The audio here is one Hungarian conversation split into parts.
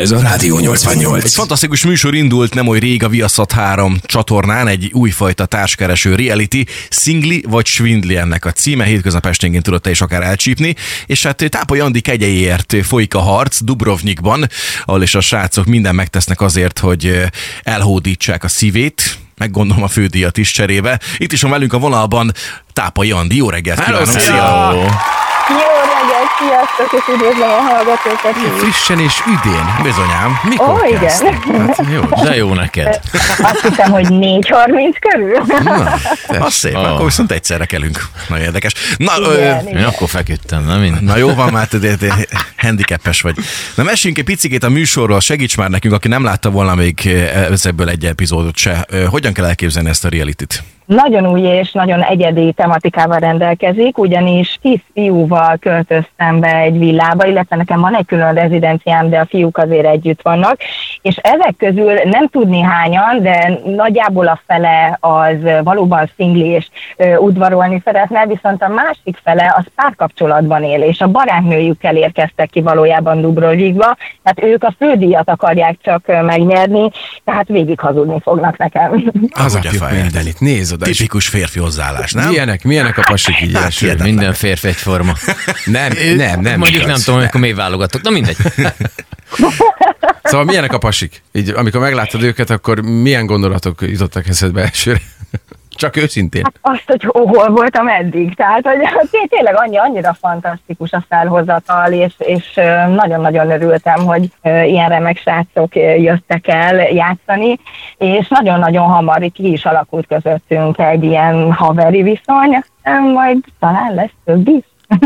Ez a Rádió 88. Egy fantasztikus műsor indult nem oly rég a Viaszat 3 csatornán, egy újfajta társkereső reality, Singli vagy Svindli ennek a címe, hétköznap esténként tudott te is akár elcsípni, és hát Tápa Andi kegyeiért folyik a harc Dubrovnikban, ahol is a srácok minden megtesznek azért, hogy elhódítsák a szívét, meg gondolom a fődíjat is cserébe. Itt is van velünk a vonalban Tápai Andi, jó reggelt Hello, kívánok! szia! Sziasztok, és üdvözlöm a hallgatókat Milyen is. frissen és üdén. Bizonyám. Mikor Ó, igen. kezdted? Hát jó. De jó neked. Azt hiszem, hogy 4.30 körül. Na, Az szép, Ó. akkor viszont egyszerre kelünk. Nagyon érdekes. Na, ö, Igen, Én igen. akkor feküdtem, nem én? Na jó van, már te handicapes vagy. Na meséljünk egy picikét a műsorról, segíts már nekünk, aki nem látta volna még ebből egy epizódot se. Ö, Hogyan kell elképzelni ezt a realityt? Nagyon új és nagyon egyedi tematikával rendelkezik, ugyanis tíz fiúval költöztem be egy villába, illetve nekem van egy külön rezidenciám, de a fiúk azért együtt vannak, és ezek közül nem tudni hányan, de nagyjából a fele az valóban szingli és ö, udvarolni szeretne, viszont a másik fele az párkapcsolatban él, és a barátnőjükkel érkeztek ki valójában Dubrovnikba, tehát ők a fődíjat akarják csak megnyerni, tehát végig hazudni fognak nekem. az a fáj. mindenit. Nézd oda. Tipikus férfi hozzáállás, nem? Milyenek, milyenek a pasik így első? hihetetlen. Minden férfi egyforma. Nem, nem, nem. Mondjuk nem tudom, amikor még válogatok. Na mindegy. Szóval milyenek a pasik? Így, amikor megláttad őket, akkor milyen gondolatok jutottak eszedbe elsőre? Csak őszintén. azt, hogy hol voltam eddig. Tehát, hogy té- tényleg annyi, annyira fantasztikus a felhozatal, és, és nagyon-nagyon örültem, hogy ilyen remek srácok jöttek el játszani, és nagyon-nagyon hamar ki is alakult közöttünk egy ilyen haveri viszony, majd talán lesz több is.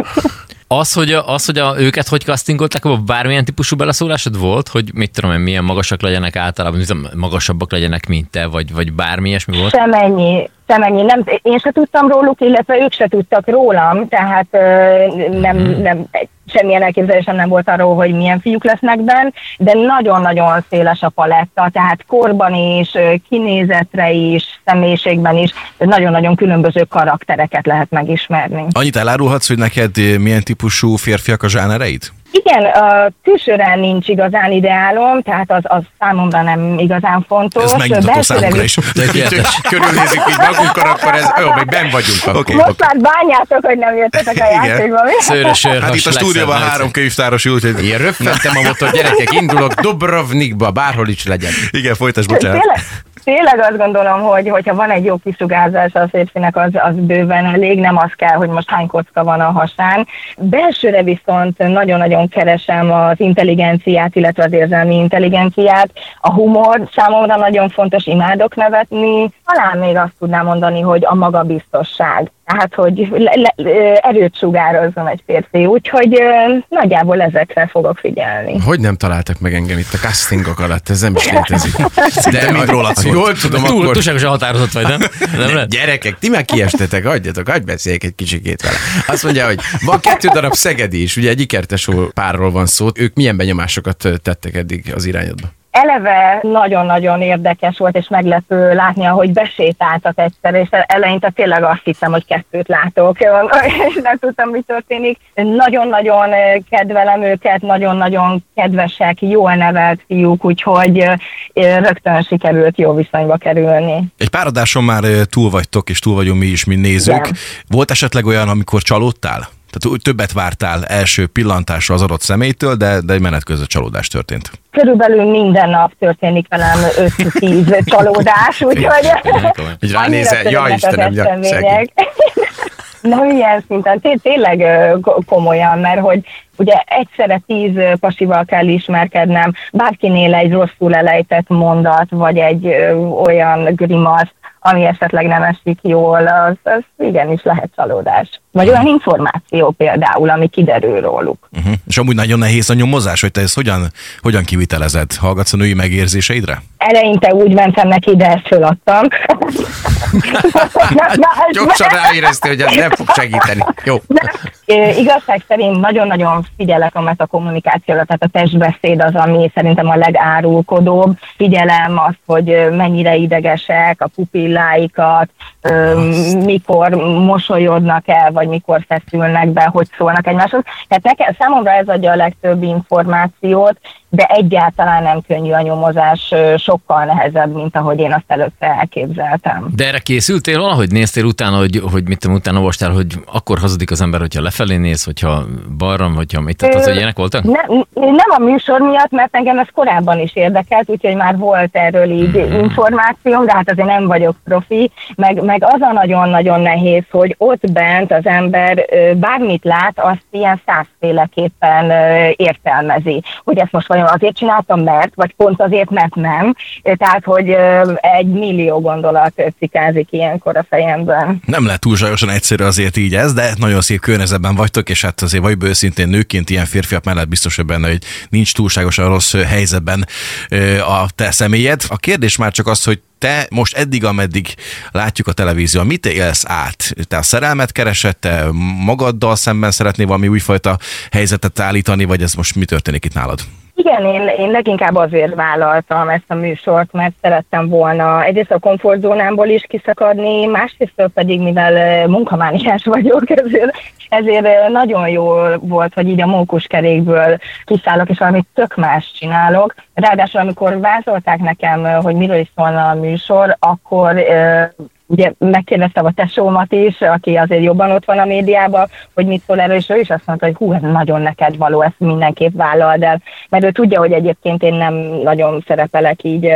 Az, hogy, a, az, hogy a, őket hogy castingolták, abban bármilyen típusú beleszólásod volt, hogy mit tudom én, milyen magasak legyenek általában, tudom, magasabbak legyenek, mint te, vagy, vagy bármi ilyesmi volt? Semennyi, semennyi. Nem, én se tudtam róluk, illetve ők se tudtak rólam, tehát nem, nem, semmilyen elképzelésem nem volt arról, hogy milyen fiúk lesznek benn, de nagyon-nagyon széles a paletta, tehát korban is, kinézetre is, személyiségben is, nagyon-nagyon különböző karaktereket lehet megismerni. Annyit elárulhatsz, hogy neked milyen típusú férfiak a zsánereid? Igen, a külsőre nincs igazán ideálom, tehát az, az számomra nem igazán fontos. Ez Belsőre számunkra is. Körülnézzük így magunkon, akkor ez, jó, még ben vagyunk akkor. Oké. Most már bányátok, hogy nem jöttetek a játékba. Szőrös Hát itt a stúdióban három könyvtáros ült, hogy Én röffentem a motor, gyerekek, indulok Dubrovnikba, bárhol is legyen. igen, folytasd, bocsánat. Tényleg, tényleg azt gondolom, hogy hogyha van egy jó kisugárzás a férfinek, az, az bőven elég, nem az kell, hogy most hány kocka van a hasán. Belsőre viszont nagyon-nagyon keresem az intelligenciát, illetve az érzelmi intelligenciát. A humor számomra nagyon fontos, imádok nevetni. Talán még azt tudnám mondani, hogy a magabiztosság. Tehát, hogy le, le, erőt sugározzon egy férfi, úgyhogy nagyjából ezekre fogok figyelni. Hogy nem találtak meg engem itt a castingok alatt? Ez nem is létezik. De mind rólad ha jól tudom, Túl, akkor... túlságosan határozott vagy, nem? nem lehet? Gyerekek, ti meg kiestetek, adjatok, hagyj beszéljek egy kicsikét vele. Azt mondja, hogy van kettő darab szegedi is, ugye egy ikertesó párról van szó. Ők milyen benyomásokat tettek eddig az irányodba? Eleve nagyon-nagyon érdekes volt, és meglepő látni, ahogy besétáltak egyszer, és eleinte tényleg azt hittem, hogy kettőt látok, és nem tudtam, mi történik. Nagyon-nagyon kedvelem őket, nagyon-nagyon kedvesek, jól nevelt fiúk, úgyhogy eh, rögtön sikerült jó viszonyba kerülni. Egy pár adáson már eh, túl vagytok, és túl vagyunk mi is, mint nézők. Igen. Volt esetleg olyan, amikor csalódtál? Tehát úgy többet vártál első pillantásra az adott személytől, de, de egy menet között csalódás történt. Körülbelül minden nap történik velem 5-10 csalódás, úgyhogy... Így ránézel, ja Istenem, ja. Na, ilyen szinten, té- tényleg komolyan, mert hogy ugye egyszerre tíz pasival kell ismerkednem, bárkinél egy rosszul elejtett mondat, vagy egy olyan grimasz, ami esetleg nem esik jól, az, az igenis lehet csalódás. Vagy olyan információ például, ami kiderül róluk. Uh-huh. És amúgy nagyon nehéz a nyomozás, hogy te ezt hogyan, hogyan kivitelezed? Hallgatsz a női megérzéseidre? Eleinte úgy mentem neki, de ezt föladtam. Na, na, Gyorsan ráéreztél, hogy ez nem fog segíteni. Jó. Igazság szerint nagyon-nagyon figyelek a metakommunikációra, tehát a testbeszéd az, ami szerintem a legárulkodóbb. Figyelem azt, hogy mennyire idegesek a pupilláikat, mikor mosolyodnak el, vagy mikor feszülnek be, hogy szólnak egymáshoz. Tehát nekem, számomra ez adja a legtöbb információt, de egyáltalán nem könnyű a nyomozás, sokkal nehezebb, mint ahogy én azt előtte elképzeltem. De erre készültél valahogy? Néztél utána, hogy, hogy mit tudom, utána olvastál, hogy akkor hazudik az ember, hogyha lefelé néz, hogyha balra, hogyha mit, tehát az, hogy ilyenek voltak? Ne, nem a műsor miatt, mert engem ez korábban is érdekelt, úgyhogy már volt erről így mm-hmm. információm, de hát azért nem vagyok profi, meg, meg az a nagyon-nagyon nehéz, hogy ott bent az ember bármit lát, azt ilyen százféleképpen értelmezi. Hogy ezt most vajon azért csináltam, mert, vagy pont azért, mert nem. Tehát, hogy egy millió gondolat cikázik ilyenkor a fejemben. Nem lehet túlságosan egyszerű azért így ez, de nagyon szép környezetben vagytok, és hát azért vagy őszintén nőként ilyen férfiak mellett biztos, hogy benne, hogy nincs túlságosan rossz helyzetben a te személyed. A kérdés már csak az, hogy te most eddig, ameddig látjuk a televízión, mit élsz át? Te a szerelmet keresett, te magaddal szemben szeretnél valami újfajta helyzetet állítani, vagy ez most mi történik itt nálad? Igen, én, én leginkább azért vállaltam ezt a műsort, mert szerettem volna egyrészt a komfortzónámból is kiszakadni, másrészt pedig, mivel munkamániás vagyok, ezért, ezért nagyon jó volt, hogy így a mókuskerékből kiszállok, és valamit tök más csinálok. Ráadásul, amikor vázolták nekem, hogy miről is szólna a műsor, akkor ugye megkérdeztem a tesómat is, aki azért jobban ott van a médiában, hogy mit szól erről, és ő is azt mondta, hogy hú, ez nagyon neked való, ezt mindenképp vállald el, mert ő tudja, hogy egyébként én nem nagyon szerepelek így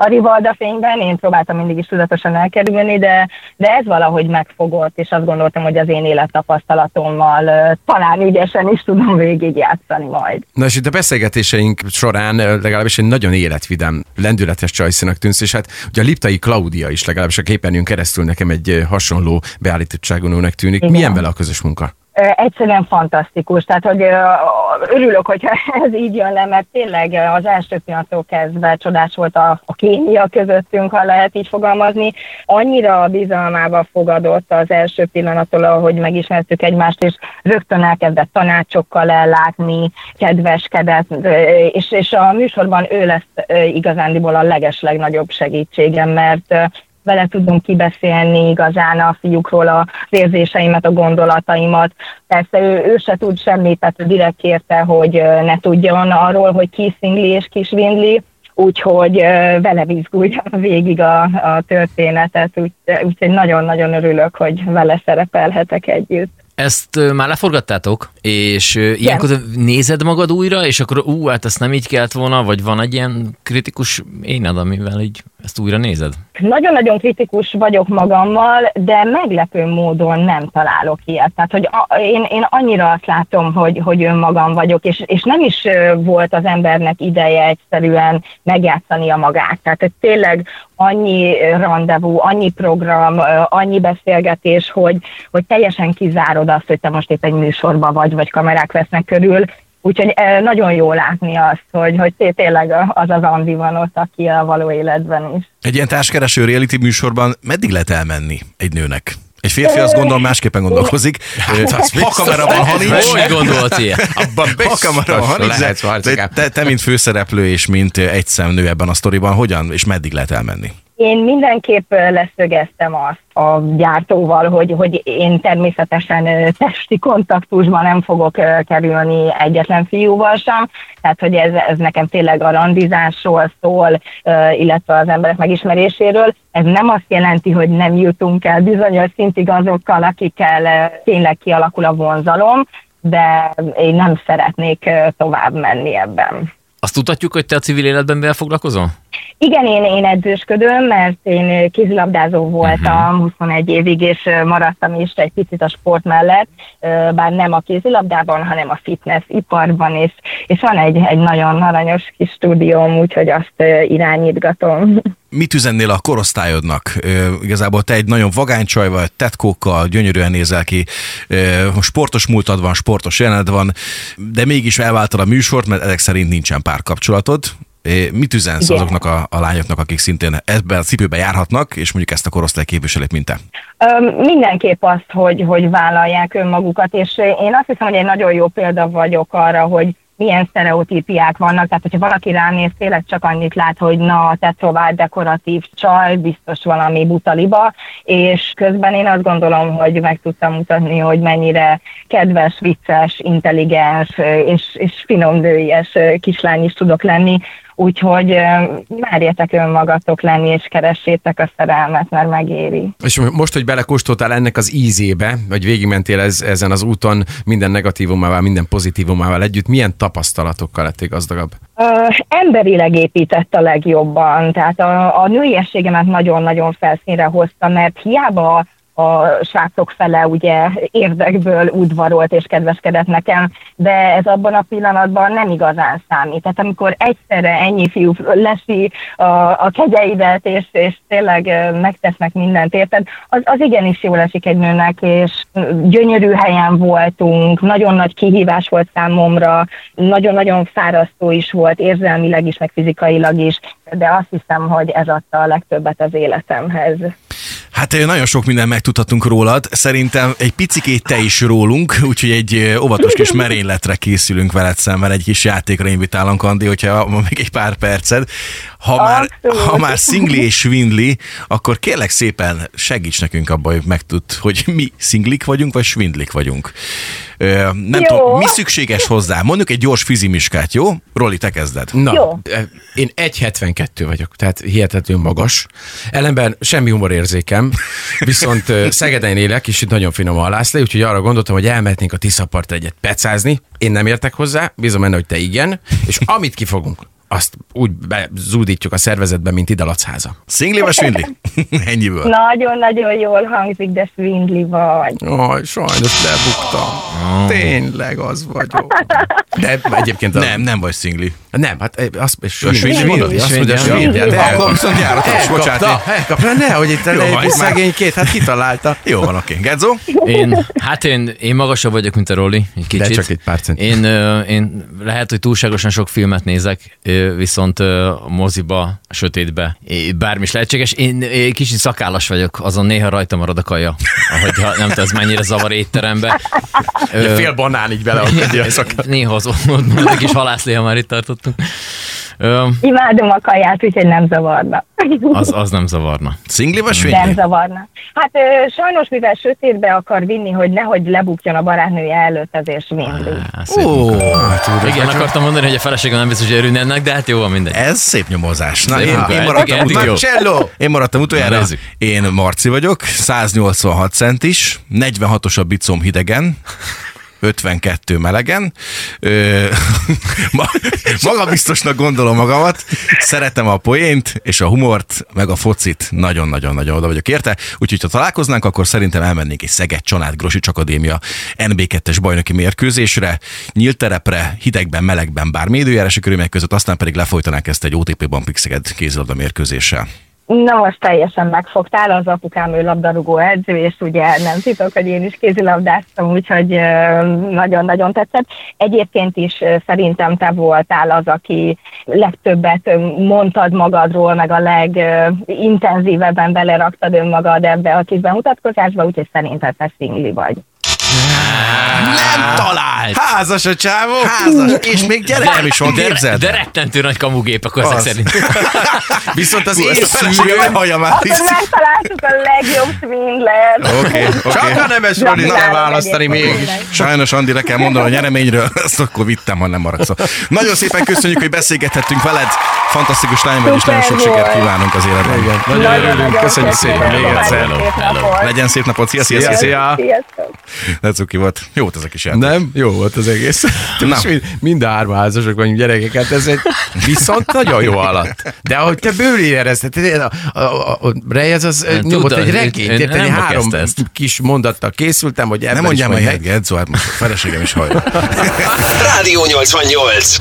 a Rivalda fényben, én próbáltam mindig is tudatosan elkerülni, de, de ez valahogy megfogott, és azt gondoltam, hogy az én élettapasztalatommal talán ügyesen is tudom végigjátszani majd. Na és itt a beszélgetéseink során legalábbis egy nagyon életvidám, lendületes csajszínak tűnsz, és hát ugye a Liptai Klaudia is legalábbis a képernyőn keresztül nekem egy hasonló beállítottságú nőnek tűnik. Igen. Milyen vele a közös munka? Egyszerűen fantasztikus. Tehát, hogy örülök, hogyha ez így jön le, mert tényleg az első pillanattól kezdve csodás volt a, a kémia közöttünk, ha lehet így fogalmazni. Annyira bizalmába fogadott az első pillanattól, ahogy megismertük egymást, és rögtön elkezdett tanácsokkal ellátni, kedveskedett, és, és a műsorban ő lesz igazándiból a leges legnagyobb segítségem, mert vele tudunk kibeszélni igazán a fiúkról az érzéseimet, a gondolataimat. Persze ő, ő se tud semmit, tehát direkt kérte, hogy ne tudjon arról, hogy ki szingli és ki svindli, úgyhogy vele bizgulja végig a, a történetet, úgyhogy úgy, nagyon-nagyon örülök, hogy vele szerepelhetek együtt. Ezt már leforgattátok, és ilyenkor nézed magad újra, és akkor ú, hát ezt nem így kellett volna, vagy van egy ilyen kritikus éned, amivel így ezt újra nézed? Nagyon-nagyon kritikus vagyok magammal, de meglepő módon nem találok ilyet. Tehát, hogy a, én, én annyira azt látom, hogy, hogy önmagam vagyok, és, és nem is volt az embernek ideje egyszerűen megjátszani a magát. Tehát hogy tényleg annyi rendezvú, annyi program, annyi beszélgetés, hogy, hogy teljesen kizárod azt, hogy te most épp egy műsorban vagy, vagy kamerák vesznek körül, Úgyhogy nagyon jó látni azt, hogy, hogy tényleg az az Andi van ott, aki a való életben is. Egy ilyen társkereső reality műsorban meddig lehet elmenni egy nőnek? Egy férfi azt gondol, másképpen gondolkozik. Hát, ha kamera van, ha nincs. Hogy gondolt ilyen? Abban ha kamera van, ha nincs. Te, te, te, mint főszereplő és mint egy szemnő ebben a sztoriban, hogyan és meddig lehet elmenni? Én mindenképp leszögeztem azt a gyártóval, hogy, hogy én természetesen testi kontaktusban nem fogok kerülni egyetlen fiúval sem, tehát hogy ez, ez nekem tényleg a randizásról szól, illetve az emberek megismeréséről. Ez nem azt jelenti, hogy nem jutunk el bizonyos szintig azokkal, akikkel tényleg kialakul a vonzalom, de én nem szeretnék tovább menni ebben. Azt tudhatjuk, hogy te a civil életben mivel foglalkozol? Igen, én, én edzősködöm, mert én kézilabdázó voltam uh-huh. 21 évig, és maradtam is egy picit a sport mellett, bár nem a kézilabdában, hanem a fitness iparban, és, és van egy, egy nagyon aranyos kis stúdióm, úgyhogy azt irányítgatom. Mit üzennél a korosztályodnak? Igazából te egy nagyon vagány csaj vagy, tetkókkal, gyönyörűen nézel ki, sportos múltad van, sportos jelened van, de mégis elváltad a műsort, mert ezek szerint nincsen párkapcsolatod Mit üzensz Igen. azoknak a, a lányoknak, akik szintén ebben a cipőben járhatnak, és mondjuk ezt a korosztály képviselik, mint te? Öm, Mindenképp azt, hogy, hogy vállalják önmagukat, és én azt hiszem, hogy egy nagyon jó példa vagyok arra, hogy milyen sztereotípiák vannak, tehát hogyha valaki rám néz, tényleg csak annyit lát, hogy na, tetrovált dekoratív csaj, biztos valami butaliba, és közben én azt gondolom, hogy meg tudtam mutatni, hogy mennyire kedves, vicces, intelligens és, és finom nőies kislány is tudok lenni, úgyhogy merjetek önmagatok lenni, és keressétek a szerelmet, mert megéri. És most, hogy belekóstoltál ennek az ízébe, vagy végigmentél ez, ezen az úton minden negatívumával, minden pozitívumával együtt, milyen tapasztalatokkal lettél gazdagabb? Ö, emberileg épített a legjobban, tehát a, a nőiességemet nagyon-nagyon felszínre hozta, mert hiába a srácok fele ugye érdekből udvarolt és kedveskedett nekem, de ez abban a pillanatban nem igazán számít. Tehát amikor egyszerre ennyi fiú leszi a, a kegyeidet, és, és tényleg megtesznek mindent érted, az, az igenis jól esik egy nőnek, és gyönyörű helyen voltunk, nagyon nagy kihívás volt számomra, nagyon-nagyon fárasztó is volt, érzelmileg is, meg fizikailag is, de azt hiszem, hogy ez adta a legtöbbet az életemhez. Hát nagyon sok minden megtudhatunk rólad. Szerintem egy picikét te is rólunk, úgyhogy egy óvatos kis merényletre készülünk veled szemben, egy kis játékra invitálunk, Andi, hogyha van még egy pár perced. Ha már, ha már szingli és svindli, akkor kérlek szépen segíts nekünk abban, hogy megtud, hogy mi szinglik vagyunk, vagy svindlik vagyunk. Nem Jó. tudom, mi szükséges hozzá? Mondjuk egy gyors fizimiskát, jó? Roli, te kezded. Na, Jó. én 1,72 vagyok, tehát hihetetlenül magas. Ellenben semmi humorérzékem, viszont Szegeden élek, és itt nagyon finom a lászlé, úgyhogy arra gondoltam, hogy elmehetnénk a Tiszapartra egyet pecázni. Én nem értek hozzá, bízom benne, hogy te igen, és amit kifogunk, azt úgy bezúdítjuk a szervezetbe, mint idalacháza. Szingli vagy svindli? Ennyiből. Nagyon-nagyon jól hangzik, de swindli vagy. Aj, sajnos lebuktam. Tényleg az vagyok. De egyébként a... Nem, nem vagy szingli. Nem, hát eh, azt, svindli mondod? Azt mondja, Svindli, svindli. hát Akkor viszont járatos, bocsánat. Elkapta, elkapta, ne, hogy itt egy szegénykét, hát kitalálta. Jó van, oké. Gedzo? Én, hát én, én magasabb vagyok, mint a Roli, egy kicsit. csak egy pár centi. Én, én lehet, hogy túlságosan sok filmet nézek, ö, viszont a moziba, a sötétbe, bármi is lehetséges. Én, én kicsit szakállas vagyok, azon néha rajta marad a kaja, ahogy nem tudom, ez mennyire zavar étterembe. Fél banán így beleakadja a. Néha az ott egy kis halászléha már itt tartottunk. Ö, Imádom a kaját, úgyhogy nem zavarna. az, az nem zavarna. Szingli vagy Nem svindli? zavarna. Hát ö, sajnos, mivel sötétbe akar vinni, hogy nehogy lebukjon a barátnője előtt, ezért swindli. Á, Ó, munka. Igen, akartam mondani, hogy a feleségem nem biztos, hogy örülne ennek, de hát jó, van mindegy. ez szép nyomozás. Na, én, én, maradtam, eddig utol... jó. Marcello! én maradtam utoljára. Én Marci vagyok, 186 centis, 46-os a bicom hidegen, 52 melegen. Magabiztosnak gondolom magamat, szeretem a poént és a humort, meg a focit. Nagyon-nagyon-nagyon oda vagyok érte. Úgyhogy ha találkoznánk, akkor szerintem elmennénk egy Szeged Csanád Grosics Akadémia NB2-es bajnoki mérkőzésre, nyílt terepre, hidegben, melegben, bármi időjárási körülmények között, aztán pedig lefolytanánk ezt egy OTP Bampik Szeged kézilabda mérkőzéssel. Na most teljesen megfogtál, az apukám ő labdarúgó edző, és ugye nem titok, hogy én is kézilabdáztam, úgyhogy nagyon-nagyon tetszett. Egyébként is szerintem te voltál az, aki legtöbbet mondtad magadról, meg a legintenzívebben beleraktad önmagad ebbe a kis bemutatkozásba, úgyhogy szerintem te szingli vagy. Nem talált! Házas a csávó! Házas, és még gyerekem is van, de, képzeld. de rettentő nagy kamugépek ezek Az. szerint. Viszont az én szűrőm... hallja már. Akkor megtaláltuk a legjobb swindler. Oké, Csak oké. a nemes Rolit kell választani még. Sajnos Andi, le kell mondanom a nyereményről, ezt akkor vittem, ha nem maradsz. Nagyon szépen köszönjük, hogy beszélgethettünk veled. Fantasztikus lány vagy, és nagyon sok sikert kívánunk az életben. Igen, nagyon örülünk, köszönjük szépen még egyszer. Legyen szép napot, szia, szia, szia. Szia. Sziasztok! Cuki volt. Jó volt ez a kis játék. Nem? Jó volt az egész. Na. Mind, mind házasok vagyunk gyerekek, hát ez egy viszont nagyon jó alatt. De ahogy te bőli érezted, a, a, a, a Reyes az Én nyomott tudom, egy én- regényt, én érted? Én nem három ezt. kis mondattal készültem, hogy ebben Nem majd ilyet, Gedzo, hát most a feleségem is hallja. Rádió 88.